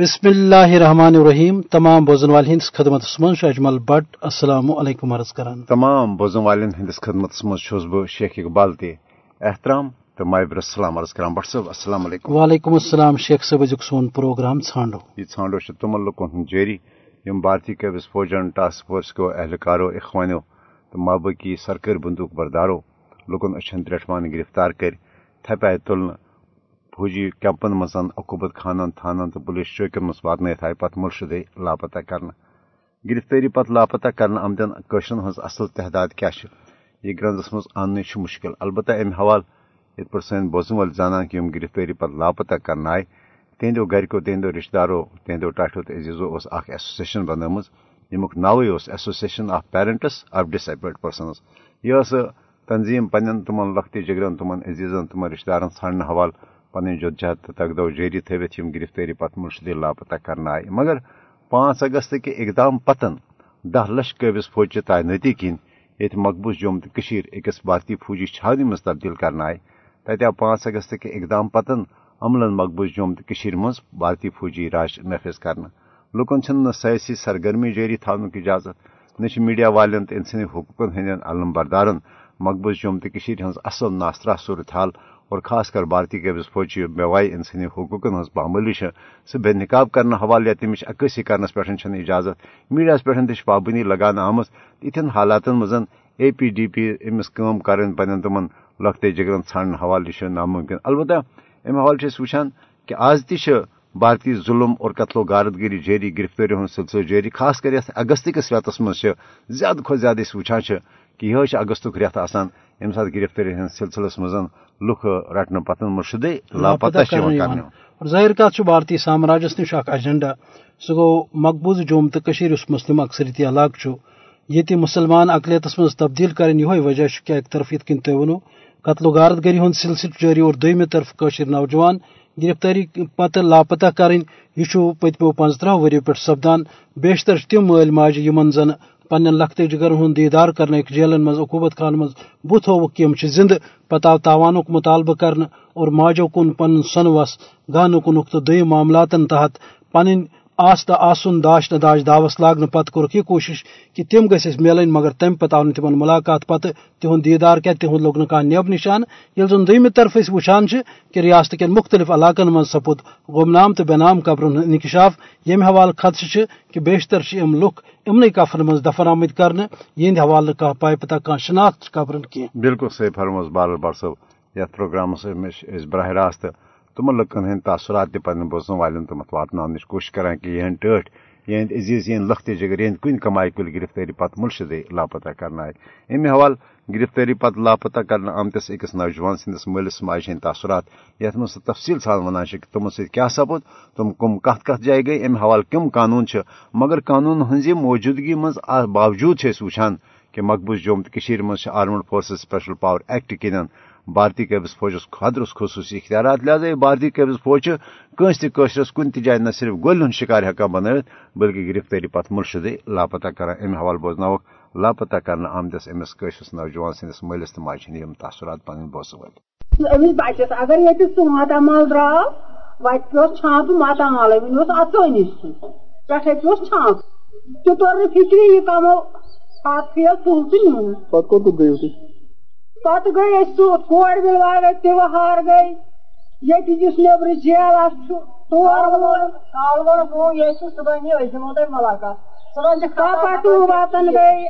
بسم اللہ الرحمن الرحیم. تمام بوزن والن ہندس خدمت من اجمل بٹ. السلام علیکم عرض کران. تمام بوزن والن ہندس خدمت چھس بہ شیخ اقبال تہ احترام تو مابر السلام عرض کران. بٹ صاحب السلام علیکم. وعلیکم السلام شیخ صاحب ازیک سون پروگرام ژھانڈو یہ ژھانڈو چھ تمن لوکن ہند جاری یم بھارتی قبض فوجن ٹاسک فورس کو اہلکارو اخوانو تو مابقی سرکاری بندوق بردارو لوکن اچھن ترٹمان گرفتار کر تھپہ تلن فوجی کیمپن مزن عقوبت خانن تھانن تو پولیس چوکین مز واتن آئی پتہ ملشدے لاپتہ کرنا۔ گرفتاری پتہ لاپتہ کرنا آمدن قشرن ہز اصل تعداد کیا یہ گرنزس مز ان مشکل۔ البتہ ام حوالہ یت پہ سن بوزن ول زانان کہ گرفتاری پتہ لاپتہ کرنا آئے۔ تہندو گرکو تہندو رشتہ دارو تہندو ٹاٹو تو عزیزو اس اخ ایسوسیشن بنٲمٕژ ییٚمیُک ناوٕے اوس association of parents of disabled persons یہِ ٲس تنظیٖم پننٮ۪ن تِمن لۄکٹہِ جگرن تِمن عزیٖزن تِمن رشتہٕ دارن ژھانڈنہٕ حوالہٕ پنٕنۍ جدجہد تہٕ تگدو جٲری تھٲوِتھ یِم گرفتٲری پتہٕ مُرشدی لاپتہ کرنہٕ آیہِ مگر پانٛژھ اگست کہِ اقدام پتن دہ لچھ قٲبض فوجچہِ تعینٲتی کِنۍ ییٚتہِ مقبوض جوم تہٕ کٔشیٖر أکِس بھارتی فوجی چھاونہِ منٛز تبدیل کرنہٕ آیہِ تتہِ آو پانٛژھ اگست کہِ اقدام پتن عملن مقبوض جوم تہٕ کٔشیٖر منٛز بھارتی فوجی راج نٲفِظ کرنہٕ لُکن چھِنہٕ نہٕ سیٲسی سرگرمی جٲری تھاونُک اجازت۔ نہ چھِ میڈیا والٮ۪ن تہٕ اِنسٲنی حقوٗقن ہٕنٛدٮ۪ن علم بردارن۔ مقبوض جوم تہٕ کٔشیٖرِ ہٕنٛز اصل ناسترا صوٗرت حال اور خاص کر بھارتی قبض فوجی بے انسانی حقوقن ہز پامٲلی سہ بے نقاب کرنے حوالہ یا تمچ عکاسی کرنس پہ اجازت، میڈیا پہ پابندی لگان آمت اتن حالاتن مز اے پی ڈی پی امس کم کرن پن تمن لۄکٹے جگرن ژھانڈن حوالہ ناممکن۔ البتہ امہ حوالہ وچان کہ آز تہ بھارتی ظلم اور قتل و غارت گری جاری گرفتاری ہند سلسلہ جاری خاص کر یتھ اگست کس ریتس مز زیادہ کھت زیادہ وچان کہ یہ اگست ریت آسان یم سات گرفتاری ہند سلسلس مز لکھ رٹنے پتن مرشدے لاپتہ اور ظاہر کات بھارتی سامراجس نش ایجنڈا سہ گو مقبوض جوم تو اس مسلم اکثریتی علاقہ یہ مسلمان اقلیتس مز تبدیل کریں یہ وجہ کیا ایک طرف یت کن تہ ونو قتل و غارت گری ہند سلسلہ جاری اور دویمہ طرف قشر نوجوان گرفتاری پتہ لاپتہ کریں یہ پتمو پانچترہ وری پہ سپدان۔ بیشتر تم مل ماجہ یمن زن پن لخت جگر ہند دیدار کرنے جیلن مز عقوبت خان مز بت ہوک زند پتہ آو تاوانک مطالبہ کرنے اور ماجو کن پن سن وس گانہ کنک تو دم معاملات تحت پن آس تو آسن داش نہ داش دعوس لاگنے پتہ کورک یہ کوشش کہ تم گھس ملن مگر تمہ پتہ آو تمن ملاقات پتہ تہد دیدار کیا تہد لوگ نہ نب نشان۔ یل زن دم طرف وچان کہ ریاست کن مختلف علاقن من سپود گمنام تو بے نام قبرن انکشاف یم حوالہ خدشہ کہ بیشتر ام لکھ امن قفرن من دفن آمد کرنے یہ حوالہ کھانا پائے پتہ کھانا شناخت قبرن کی بالکل صحیح فرموز بال بار صاحب یتھ پروگرامس براہ راست تمن لکن ہند تاثرات پن بوزن والن تمت واتن کوشش کران کہ یہ ٹھٹ یہ عزیز، یہ لخت جگر، یہ کن کمائی کل گرفتاری پتہ ملشدے لاپتہ کرنا آئے امہ حوالہ گرفتاری پتہ لاپتہ کرنا آمتس أکس نوجوان سندس مالس ماجہ ہند تاثرات۔ یتھ من تفصیل سان ونان تمو سیا سپد تم کم کت کت جائیں گئی۔ امہ حوالہ کم قانون مگر قانون ہز موجودگی من باوجود وچان کہ مقبوض جوم تو مز armed forces special power act کن بھارتی قبض فوجس خدرس خصوصی اختیارات لہذا بھارتی قبض فوج کنس تشرس کن تہ جائیں نہ صرف گل ہند شکار ہکان بنت بلکہ گرفتاری پتہ مرشدے لاپتہ کران امہ حوالہ بوزنوک لاپتہ کرنے آمدس امس قشرس نوجوان سندس مالس تو ماجہ یم تاثرات پن بوس ول بچس اگر یہ ماتامال درو وت پہ چھانپ ماتامال ون اتوانی پہ پہ چھانپ تہ تور فکری یہ کمو پتہ پھیل پھول تو نیون پتہ کوت گیو پتہ گئی سوت کور بل واگے تہوار گئی یہ جس نبر جیل تور کال گو یہ صبح دمو تھی ملاقات۔ پٹو واتن گئی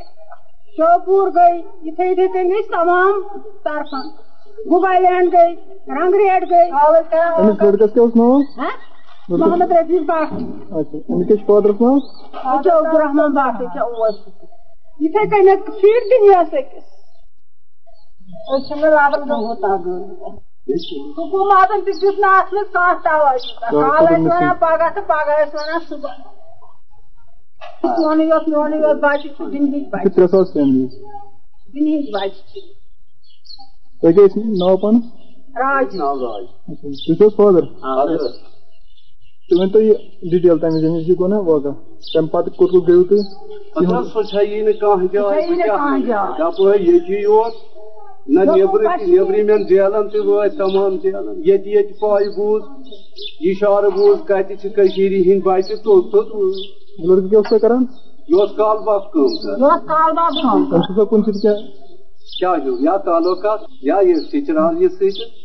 شوپور گئی تمام طرفن۔ موبائل ہینڈ گئی رنگ ریٹ گئی ناو؟ محمد رفیق بٹ۔ اچھا چھُ عبدالرحمان بٹ۔ اتھے کن فیٖڈ تہِ نِیَس أکِس۔ أسۍ راتن دۄہ حکوٗماتن تہِ دیُت نہٕ اَتھ منٛز کانٛہہ توجہ کال ٲسۍ وَنان پگاہ تہٕ پگاہ ٲسۍ وَنان صبح میونٕے یوت میونٕے یوت بچہِ چھُ أسۍ چھِ ترٛےٚ ساس فیملی دُنہِچ بچہِ چھِ تۄہہِ کیٛاہ ٲسۍ ناو پانس راج اچھا تُہۍ چھِو حظ فادر تُہۍ ؤنۍ تو یہِ ڈِٹیل تَمہِ وِزِ یہِ گوٚو نا واقع تَمہِ پتہٕ کوٚت کوٚت گٔیوٕ تُہۍ سۄ چھےٚ یی نہٕ کانٛہہ جاے یپٲرۍ ییٚتہِ یوت نہ نیبرمین جیلن تہ وٲتۍ تمام جیلن ییٚتہِ پاے بوٗز اِشارٕ بوٗز کٔشیٖرِ ہٕنٛدۍ بچہِ توٚت توٚت لڑکہ کیا کران یہِ کال باپ کال سے کیا تعلقات یا یہِ سِچرال یہِ سۭتۍ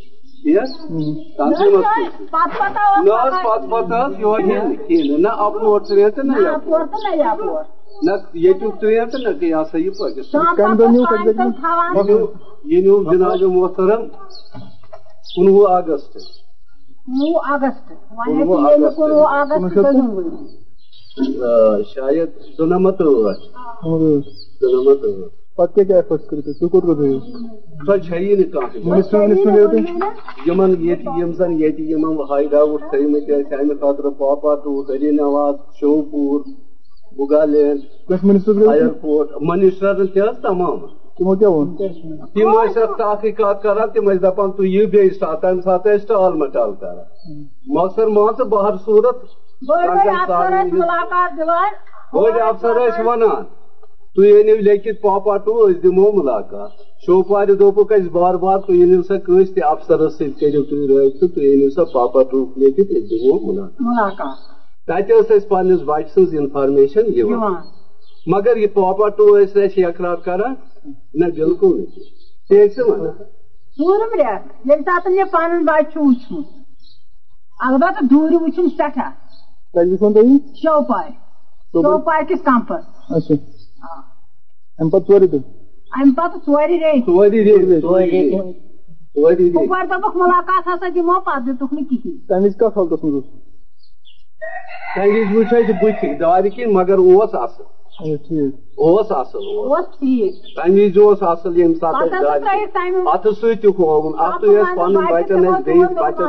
نوری نا یوک نیچے یہ نیو جنازم وتر کنو اگست اگست شاید دنمت دونم پتہ کیا کیا ایفرٹس کرتے تو کوت کوت ہوئی سۄ چھیی نہٕ کانٛہہ یِمن ییٚتہِ یِم زن ییٚتہِ یِمن ہاے ڈاوُٹ تھٲیمٕتۍ ٲسۍ اَمہِ خٲطرٕ پاپا ٹوٗ ہری نواز شوپوٗر تھے اَیرپورٹ منسٹرن تہِ حظ تمام۔ تمو کیا وون تِم ٲسۍ اَتھ تحقیٖقات کران تِم ٲسۍ دپان تُہۍ یِیِو بیٚیہِ ساتہٕ تَمہِ ساتہٕ ٲسۍ ٹال مٹال کران مۄخصر مان ژٕ بہر صوٗرت۔ بٔڑۍ افسر ٲسۍ ونان تُہۍ أنِو لیکھِتھ پاپا ٹوٗ أسۍ دِمو مُلاقات شوپارِ دوٚپُکھ اَسہِ بار بار تُہۍ أنِو سا کٲنٛسہِ تہِ افسرس سۭتۍ کٔرِو تُہۍ رٲبطہٕ تُہۍ أنِو سا پاپا ٹوٗ لیکھِتھ أسۍ دِمو مُلاقات تتہِ ٲس اَسہِ پننِس بچہٕ سٕنٛز انفارمیشن یِوان مگر یہِ پاپا ٹوٗ ٲسۍ اَسہِ اقرار کران نہ بِلکُل نہٕ تی ژٕ ونان ژوٗرِم رٮ۪تھ ییٚمہِ ساتہٕ یہِ پنُن بچہِ چھُ وٕچھمُت البتہ دوٗرِ وٕچھُن سٮ۪ٹھاہ تھی شوپارِ شوپارِ کِس کمپس ام پتہ ژوری تھی امہِ پتہٕ ژورِ ریٚتۍ ژورِ ریٚتۍ ژورِ ریٚتۍ ہُپٲرۍ دوٚپُکھ مُلاقات ہسا دِمو پتہٕ دِتُکھ نہٕ کِہینۍ تمہ وز کتھ حالتس مز تمہِ وِزِ وٕچھ اَسہِ بٕتھِ دارِ کِنۍ مگر اوس اصل ٹھیک اوس اصل اوس ٹھیٖک تمہِ وِزِ اوس اصل ییٚمہِ ساتہٕ اتھٕ سۭتۍ تہِ ہووُن ٲسۍ پنُن بچن ٲسۍ بیٚیِس بچس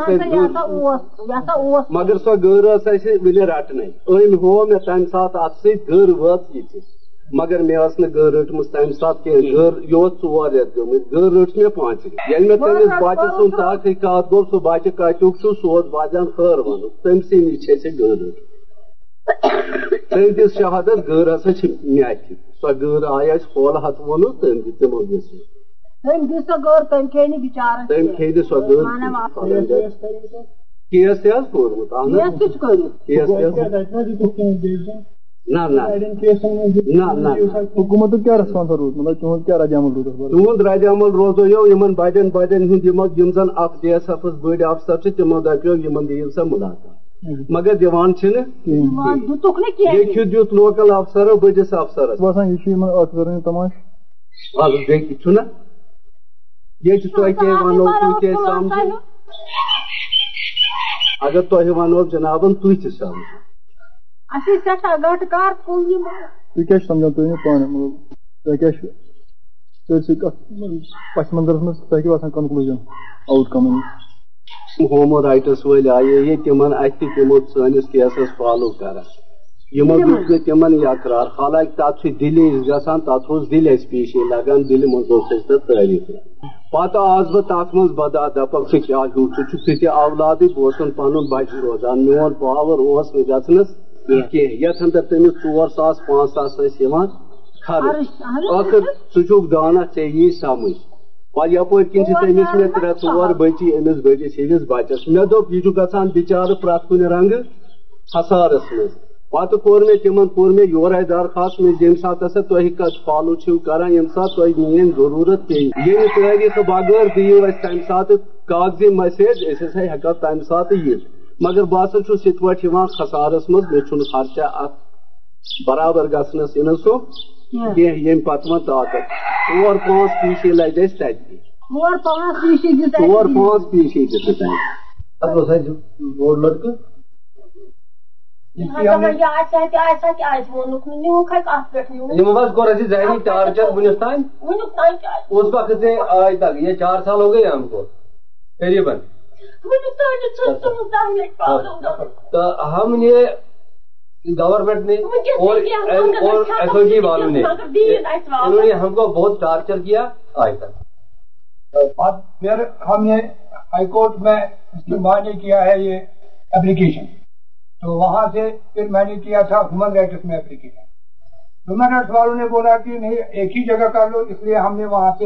ٲسۍ مگر سۄ گٔر ٲس اَسہِ وُنہِ رٹنٕے أمۍ ہوو مےٚ تمہِ ساتہٕ اتھ سۭتۍ گٔر وٲژ یِتہِ مگر مےٚ ٲس نہٕ گٔر رٔٹمٕژ تمہِ ساتہٕ کینٛہہ گٔر یہِ اوس ژور رٮ۪تھ گٔمٕتۍ گٔر رٔٹ مےٚ پانٛژِ رٮ۪تھ ییٚلہِ مےٚ تٔمِس بچہٕ سُنٛد تحقیٖقات گوٚو سُہ بچہٕ کتیُک چھُ سُہ اوس بجان خٲر ونُن تٔمۍ سٕے نِش چھِ اَسہِ گٔر رٔٹ۔ تٔمۍ دِژ شہادت گٔر ہسا چھِ مےٚ اَتھِ سۄ گٔر آیہِ اَسہِ ہولہٕ ہتھ ووٚنُن تٔمۍ دِژ تِمو دِژ تٔمۍ دِژ سۄ گٔر تٔمۍ کھیٚیہِ نہٕ بِچارَس تٔمۍ کھیٚیہِ نہٕ سۄ گٔر کیس تہِ حظ کوٚرمُت اہن کیس حظ تہِ چھُ کٔرِتھ کیس تہِ حظ نہ نہ نہ نہ حکومت کیا ریسپانس روز مطلب رد عمل روز تہد رد عمل روزو یِمن بڑٮ۪ن بڑٮ۪ن ہُنٛد یِمو یِم زن اکھ ڈی ایس ایفس بٔڑۍ افسر چھِ تِمو دپیو یِمن دِیِو سا مُلاقات۔ مگر دِوان چھِنہٕ لیکھِتھ دیُت لوکل افسرو بٔڑِس افسرس باسان یہ افسرن تماش اَدٕ بیٚیہِ چھُنہ ییٚتہِ تۄہہِ کیٛاہ ونو تُہۍ کیٛاہ سمجھو اگر تۄہہِ ونو جنابن تُہۍ تہِ سمجھو اَسہِ ٲسۍ سٮ۪ٹھاہ گٹہٕ کار کُل یِم تُہۍ کیٛاہ چھِ سمجھان تُہۍ ؤنِو پانہٕ مطلب تۄہہِ کیٛاہ چھُ سٲرسٕے کتھ پس منظرس منٛز تۄہہِ کیٛاہ باسان conclusion outcome homo rights وٲلۍ آیے ییٚتہِ تِمن اَتھِ تِمو سٲنِس کیسس فالو کران یِمو دیُت نہٕ تِمن یہِ اقرار حالانکہِ تتھ چھُ دِلہِ گژھان تتھ اوس دِلہِ اَسہِ پیشی لگان دِلہِ منٛز اوس تتھ تٲریٖخ پتہٕ آس بہٕ تتھ منٛز بدا دپکھ ژٕ کیٛاہ ہیوٗ ژٕ چھُکھ تہِ اولادٕے بہٕ اوسُن پنُن بچہِ روزان میون پاور اوس نہٕ گژھنس کینٛہہ یتھ اندر تٔمِس ژور ساس پانٛژھ ساس ٲسۍ یِوان خرٕچ ٲخر ژٕ چھُکھ دانا ژےٚ یی سمجھ پتہٕ یپٲرۍ کِنۍ چھِ تٔمِس مےٚ ترٛےٚ ژور بچی أمِس بٔڑِس ہِنٛدِس بچس مےٚ دوٚپ یہِ چھُ گژھان بِچارٕ پرٛٮ۪تھ کُنہِ رنگہٕ خسارس منٛز پتہٕ کوٚر مےٚ تِمن کوٚر مےٚ یورے درخاست مےٚ ییٚمہِ ساتہٕ ہسا تُہۍ کتھ فالو چھِو کران ییٚمہِ ساتہٕ تۄہہِ میٲنۍ ضروٗرت پیٚیہِ ییٚمہِ تٲریٖخہٕ بغٲر دِیِو اَسہِ تمہِ ساتہٕ کاغذی مسیج أسۍ ہسا ہٮ۪کو تمہِ ساتہٕ یِتھ مگر بہٕ ہسا چھُس یِتھ پٲٹھۍ یِوان خسارس منٛز مےٚ خرچہ اتھ برابر گژھنس یِنہٕ سُہ کینٛہہ ییٚمہِ پتہٕ طاقت ژور پانٛژھ پیٖشی لگہِ تتہِ ژور پانٛژھ پیٖشی ژور پانٛژھ پیٖشی دِژٕ تتہِ بوٚڑ لڑکہٕ ذہنی ٹارچر ونس تان اس وقت سے آج تک یہ چار سال ہو گئے ہم کو۔ قریباً تو ہم نے گورنمنٹ نے اور اور ایس او جی والوں نے انہوں نے ہم کو بہت ٹارچر کیا۔ آج تک پھر ہم نے ہائی کورٹ میں استعمال کیا ہے یہ اپلیکیشن تو وہاں سے پھر میں نے کیا تھا ہیومن رائٹس میں اپلیکیشن ہیومن رائٹس والوں نے بولا کہ نہیں ایک ہی جگہ کر لو اس لیے ہم نے وہاں سے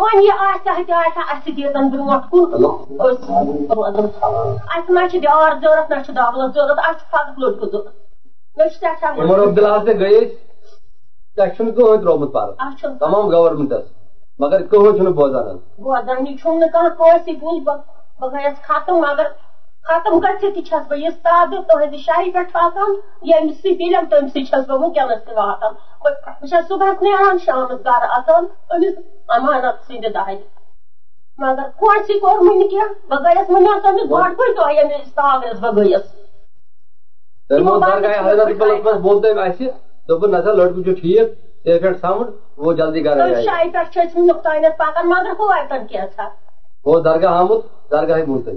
وۄنۍ یہِ آسہِ ہا تہِ آسہِ ہا اَسہِ دیٖزن برٛونٛٹھ کُن أسۍ روزن اَسہِ ما چھِ دیار ضروٗرت نہ چھُ دولت ضروٗرت اَسہِ چھُ فقط لٔڑکہٕ ضروٗرت مےٚ چھُ سٮ۪ٹھاہ عمر عبداللہ سے گٔے أسۍ تۄہہِ چھُنہٕ کٕہۭنۍ ترٛوومُت پرٕ تمام گورمنٹس مگر کٕہۭنۍ چھُنہٕ بوزان حظ بوزانی چھُم نہٕ کانٛہہ کٲنٛسہِ بوٗز بہٕ بہٕ گٔیَس ختم مگر ختم گٔژھِتھ تہِ چھَس بہٕ یہِ سادٕ تُہٕنٛزِ شاہی پٮ۪ٹھ واتان ییٚمہِ سۭتۍ ییٚلٮ۪م تَمہِ سۭتۍ چھَس بہٕ وٕنکٮ۪نس تہِ واتان بہٕ بہٕ چھَس صُبحس نیران شامَس گرٕ اژان أمِس امانت دہہِ مگر کٲنٛسہِ کوٚرمُے نہٕ کیٚنٛہہ بہٕ گٔیَس تٔمِس گۄڈٕ پٲٹھۍ دۄہ ییٚمِس تاغرس بہٕ گٔیَس درگاہ تٔمۍ اَسہِ دوٚپُن نسا لڑکہٕ چھُ ٹھیٖک. ژےٚ پٮ۪ٹھ سمٕڈ وہ جلدی آیہِ شاہی پکان مگر وہ درگاہ آمُت تٔمۍ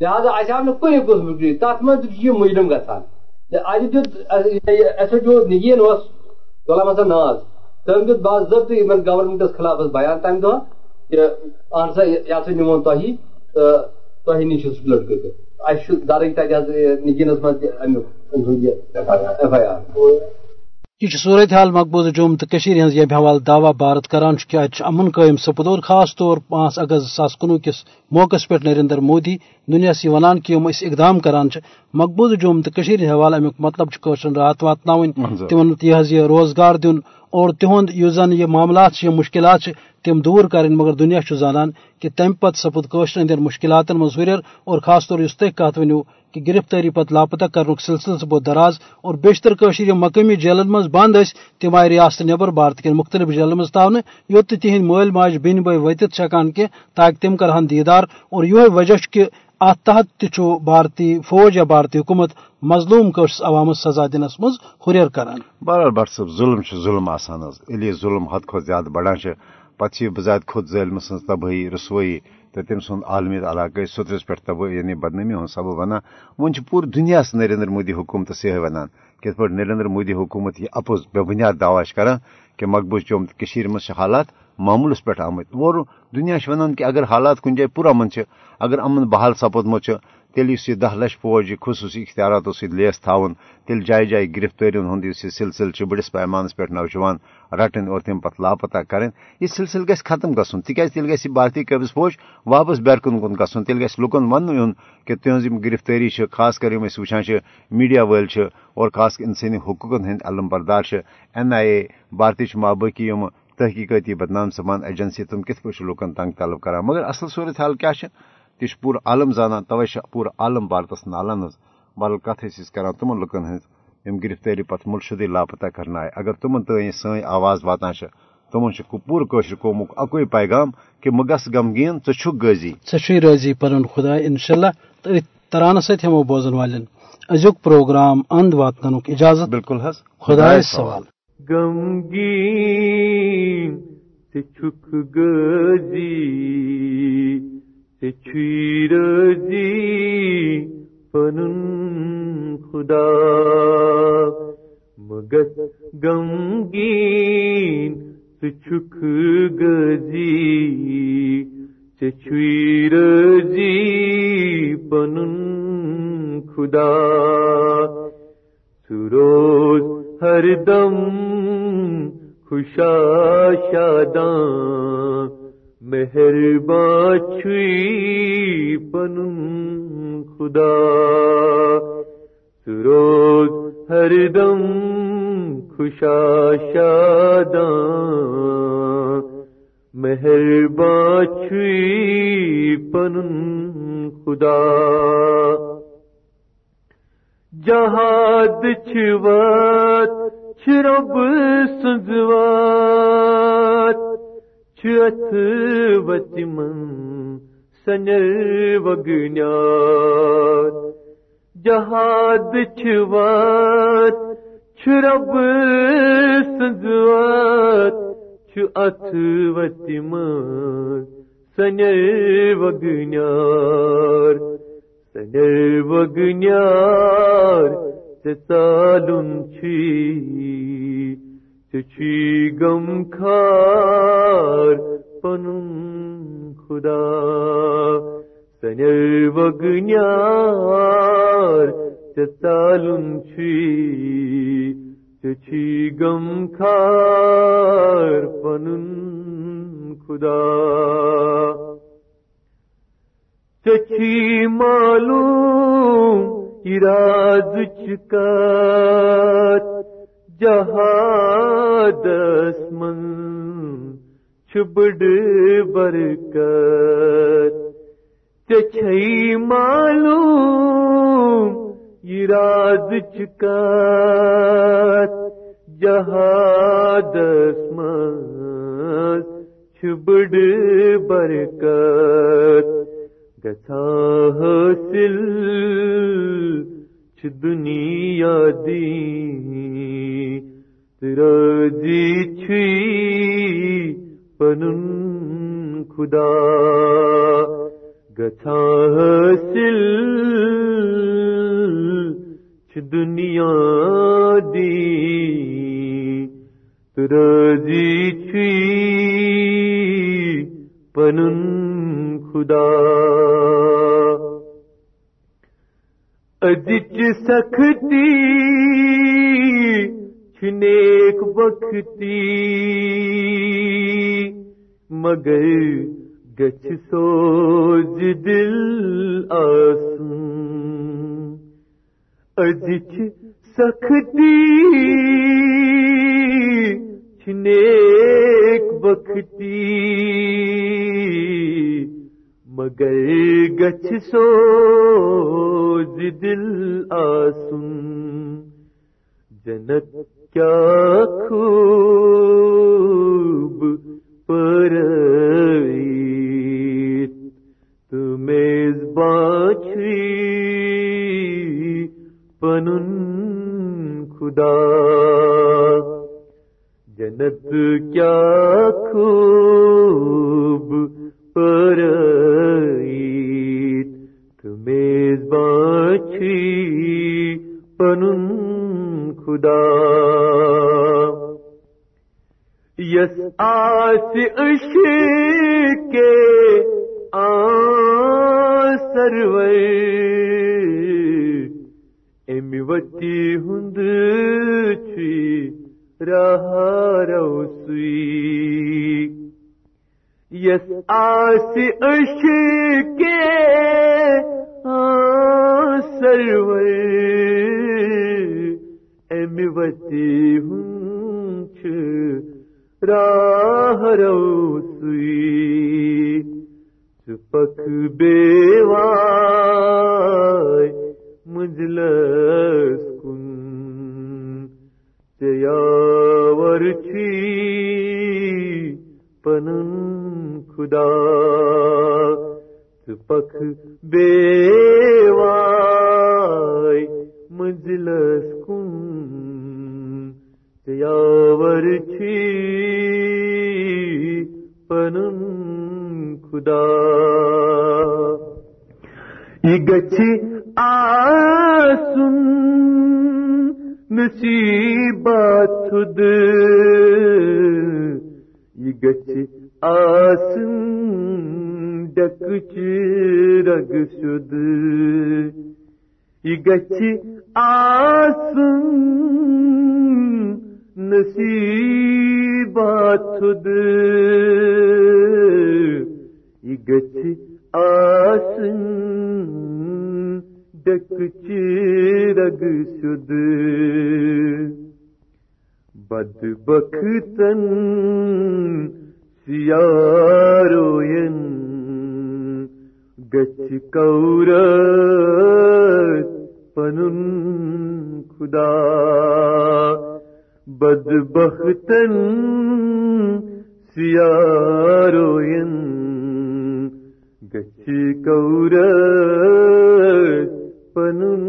لہٰذا قٕسمُک یہِ تتھ منٛز تہِ چھُ یہِ مُجرم ایچ او نگیٖن اوس غلام حسن ناز تٔمۍ دیُت باضٲبطہٕ یِمن گورمنٹس خلاف بیان تمہِ دۄہ کہِ اہن سا یہِ ہسا نِمون تہٕ تۄہہِ نِش لڑکہٕ تہِ چھُ درٕج حظ نگیٖنس تہِ امیُک ایف آی آر یہ صورت حال مقبوضہ جوم تو ہز یمہ حوالہ دعوی بھارت کران کہ امن قائم سپد اور خاص طور پانچ اگست زٕ ساس کنوہ کس موقع پہ نریندر مودی دنیاس یہ ونان کہ اس اقدام کران مقبوضہ جوم تو حوالہ امیک مطلب قشر راحت واتن تمن یہ روزگار دن اور تہد اس زن یہ معاملات یہ مشکلات تم دور کریں مگر دنیا زانان کہ تمہ پتہ سپد قشر مشکلات مز ہریر اور خاص طور اس تھی کت ونو کہ گرفتاری پتہ لاپتہ کرن سلسلہ سپود دراز، اور بیشتر قشر مقامی جیلن مز بند اس تم آئی ریاست نبر بھارت کن مختلف جیلن مز تاؤن یوت تہند مل ماج بین بے وتت شکان کی تاکہ تم کرہن دیدار، اور یہ وجہ کہ ات تحت تہ بھارتی فوج یا بھارتی حکومت مظلوم قشرس عوامس سزا دنس مز ہریر کران بہرحال بٹ صٲب ظلم چھُ ظلم آسان حظ ییٚلہِ یہِ ظلم حد کھۄتہٕ زیادٕ بڑان چھِ۔ پتہٕ چھِ یہِ بذات خود ظٲلمہٕ سٕنٛز تبٲہی رسوٲیی تہٕ تٔمۍ سُنٛد عالمی علاقے سُترس پٮ۪ٹھ تبٲہی یعنی بدنٲمی ہُنٛد سبب ونان وۄنۍ چھُ پوٗرٕ دُنیاہس نریندر مودی حکوٗمتس یِہے ونان کِتھ پٲٹھۍ نریندر مودی حکوٗمت یہِ اپُز بے بُنیاد دعوا چھِ کران کہ مقبوض جوم تہٕ کٔشیٖرِ منٛز چھِ حالات معموٗلس پٮ۪ٹھ آمٕتۍ اور دُنیا چھُ ونان کہ اگر حالات کُنہِ جایہِ پُرامن چھِ اگر امن بحال سپودمُت چھُ تیٚلہِ یُس یہِ دہ لچھ فوج یہِ خصوٗصی اختیاراتو سۭتۍ لیس تھاوُن تیٚلہِ جایہِ جایہِ گرفتٲرین ہُنٛد یُس یہِ سلسلہٕ پیمانس پٮ۪ٹھ نوجوان رٹٕنۍ اور تمہِ پتہٕ لاپتہ کرٕنۍ یہِ سلسلہٕ گژھِ ختم گژھُن تِکیازِ تیٚلہِ گژھِ یہِ بھارتی قٲبض فوج واپس بیرکن کُن گژھُن تیٚلہِ گژھِ لُکن وننہٕ یُن کہ تہنٛز یِم گرفتٲری چھِ خاص کر یِم میڈیا وٲلۍ چھِ اور خاص کر انسٲنی حقوٗقن ہٕنٛدۍ علم بردار این آی اے بھارتٕچ مابٲقی یِم تحقیقاتی بدنام سمان ایجنسی تِم پٲٹھۍ چھِ لُکن تنگ طلب کران؟ مگر اصل صوٗرت حال کیاہ چھِ؟ تہِ پوٗرٕ عالم زانان توے پوٗرٕ عالم بھارتس نالن ہٕنٛز بدل أسۍ کران تِمن لُکن ہٕنٛز؟ یِم گرفتٲری پتہٕ مُلشدٕے لاپتہ آیہِ اگر تِمن تانۍ سٲنۍ آواز واتان چھِ تِمن پوٗرٕ کٲشِر قومُک اکوے پیغام کہ گژھ غمگیٖن غٲزی ژے چھُے رٲضی پنُن خدا انشاء اللہ ترانس سۭتۍ ہٮ۪مو بوزن والٮ۪ن۔ أزیُک پروگرام اند واتناونُک اجازت۔ بالکل حظ خدایس سوال۔ غمگیٖن ژٕ چھُکھ روز ہردم خوشا شاداں مہربان چھوئی پنن خدا جہاد چھوات چھرب سنزوات چھت وتمن سنر وگنیات جہاد چھوات، چھرب سنزوات چھ ات وتم سنر وگنیار سنر وگنیار ژالن چھی غم خار پن خدا۔ سنر وگنیار ژالن چھی غم خار پن خدا۔ چچھی معلوم اراد چکات جہادس من چھبڑ برکت چچھئی معلوم اراد چکات جہادس من چھبڑ برکت گھا حاصل چھ دنیا دی ترازی جی چھی پنن خدا۔ گھا حاصل چھ دنیا دی ترازی چھی پنن خدا۔ ادچ سختی چھنیک بختی مگر گچھ سوج دل آسن ادچ سختی چھنیک بختی۔ مگر گچھ سو دل آسن جنت کیا خوب پر باچھی پنن خدا۔ جنت کیا خوب پر تمیز باچھی پنن خدا۔ یس آس عشق کے آ سرور امی وتی ہند چھی راہ روسوی یس آس عشق کے سرور امی وتی ہنچ راہ روسوی چپک بیوائے مجلس کن چیاور چھی پنن خدا رگ شد یہ گچ آسن نصیبات خود یہ گچ آسن گچ کورت پنن خدا بدبختن سیاروین گچ کورت پنن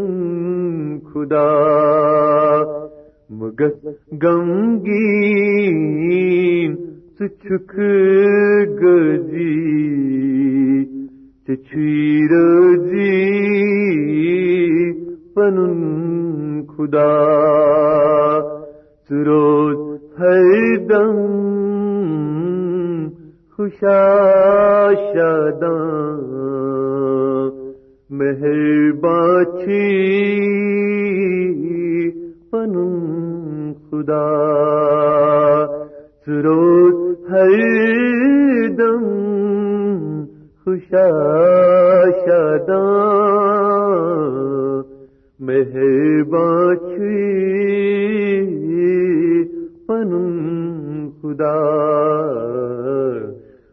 خدا مگت غمگین سچک گزی چچیر جی پنن خدا، سروز ہر دم خوشا شاداں مہربان چھی پنن خدا، سروز ہر دم کشا شدا مہرباچھی پنم خدا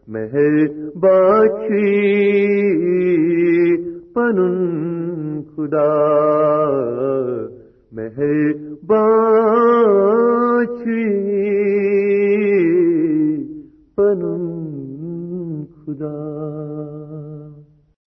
مہرباچھی پن خدا مہرباچھی پن خدا